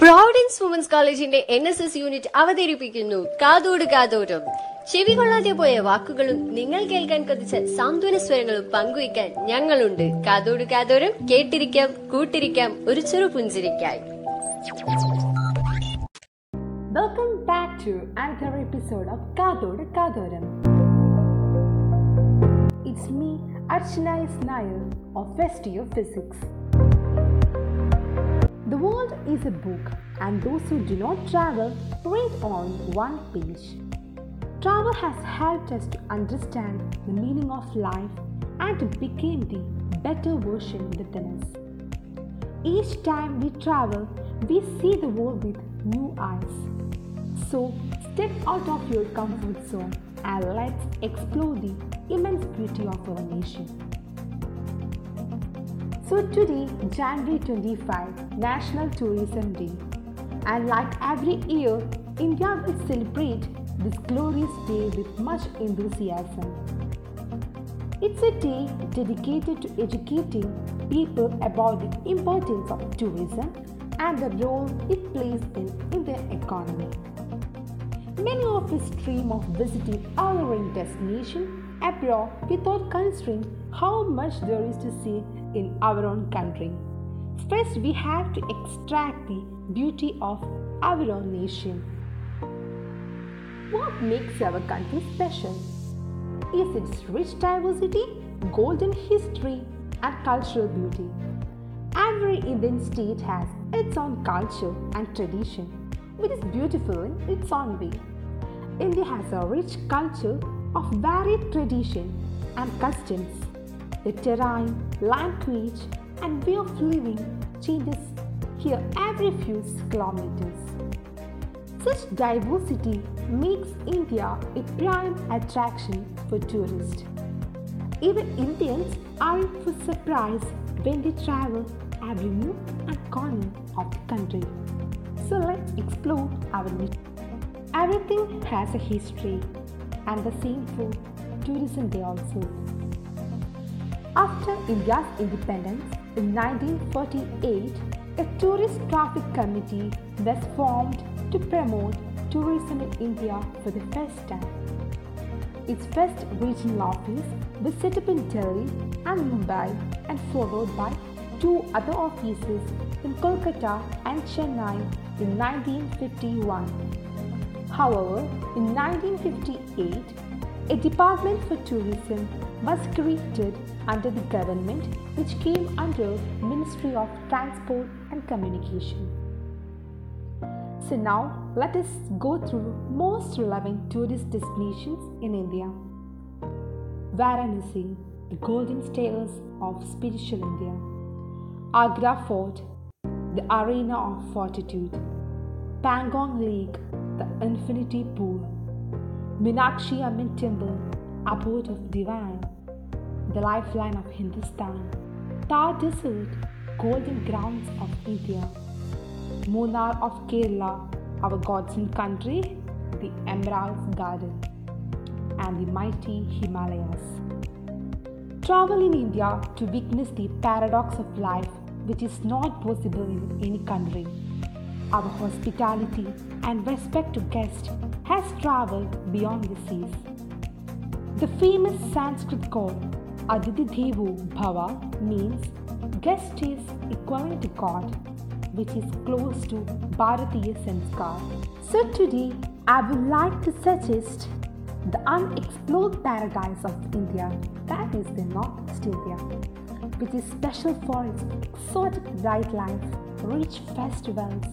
Providence women's കോളേജിന്റെ N S S unit അവതരിപ്പിക്കുന്നു. കാതോട് കാതോരം. ചെവി കൊള്ളാതെ പോയ വാക്കുകളും നിങ്ങൾ കേൾക്കാൻ കൊതിച്ച സാന്ത്വന സ്വരങ്ങളും പങ്കുവയ്ക്കാൻ ഞങ്ങളുണ്ട്. കാതോട് കാതോരം കേട്ടിരിക്കാം കൂട്ടിരിക്കാം ഒരു ചെറു പുഞ്ചിരിക്കായി. Welcome back to another episode of Kadodu കാതോരം. It's me Isnail Nair of Physics. The world is a book, and those who do not travel read on one page. Travel has helped us to understand the meaning of life and to become the better version within us. Each time we travel, we see the world with new eyes. So, step out of your comfort zone and let's explore the immense beauty of our nation. So, today, January 25, National Tourism Day. And like every year, India will celebrate this glorious day with much enthusiasm. It's a day dedicated to educating people about the importance of tourism and the role it plays in, in their economy. Many of us dream of visiting our destination abroad without considering how much there is to see in our own country. First, we have to extract the beauty of our own nation. What makes our country special? Is its rich diversity, golden history, and cultural beauty. Every Indian state has its own culture and tradition, which is beautiful in its own way. India has a rich culture of varied tradition and customs. The terrain, language, and way of living changes here every few kilometers. Such diversity makes India a prime attraction for tourists. Even Indians are for surprise when they travel every nook and corner of the country. So let's explore our nation. Everything has a history, and the same for tourism day also. After India's independence in 1948, a tourist traffic committee was formed to promote tourism in India for the first time. Its first regional office was set up in Delhi and Mumbai and followed by two other offices in Kolkata and Chennai in 1951. However, in 1958, a department for tourism was created under the government which came under Ministry of Transport and Communication. So now let us go through most relevant tourist destinations in India. Varanasi, the golden stairs of spiritual India. Agra Fort, the arena of fortitude. Pangong Lake, the infinity pool. Meenakshi Amman Temple, abode of divine, the lifeline of Hindustan. Thar Desert, golden grounds of India. Munnar of Kerala, our God's own country, the Emerald Garden, and the mighty Himalayas. Travel in India to witness the paradox of life, which is not possible in any country. Our hospitality and respect to guests has traveled beyond the seas. The famous Sanskrit call Atithi Devo Bhava means guest is equivalent to God, which is close to Bharatiya Sanskar. So today I would like to suggest the unexplored paradise of India, that is the Northeast India, which is special for its exotic wildlife, rich festivals,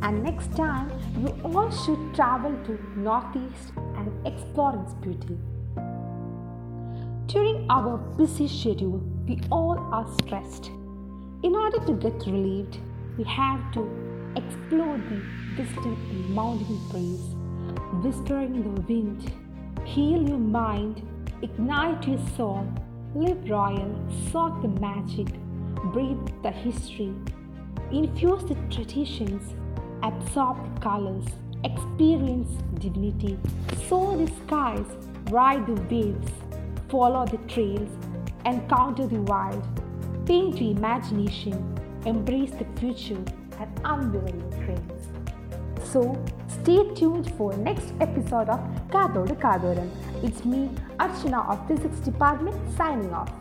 and next time you all should travel to Northeast and explore its beauty. During our busy schedule, we all are stressed. In order to get relieved, we have to explore the distant in mountain breeze, whispering in the wind, heal your mind, ignite your soul, live royal, soak the magic, breathe the history, infuse the traditions, absorb the colors, experience divinity, soar the skies, ride the waves, follow the trails, encounter the wild, paint your imagination, embrace the future, and unwavering dreams. So stay tuned for next episode of Kadodu Kadoram. It's me, Archana of Physics Department signing off.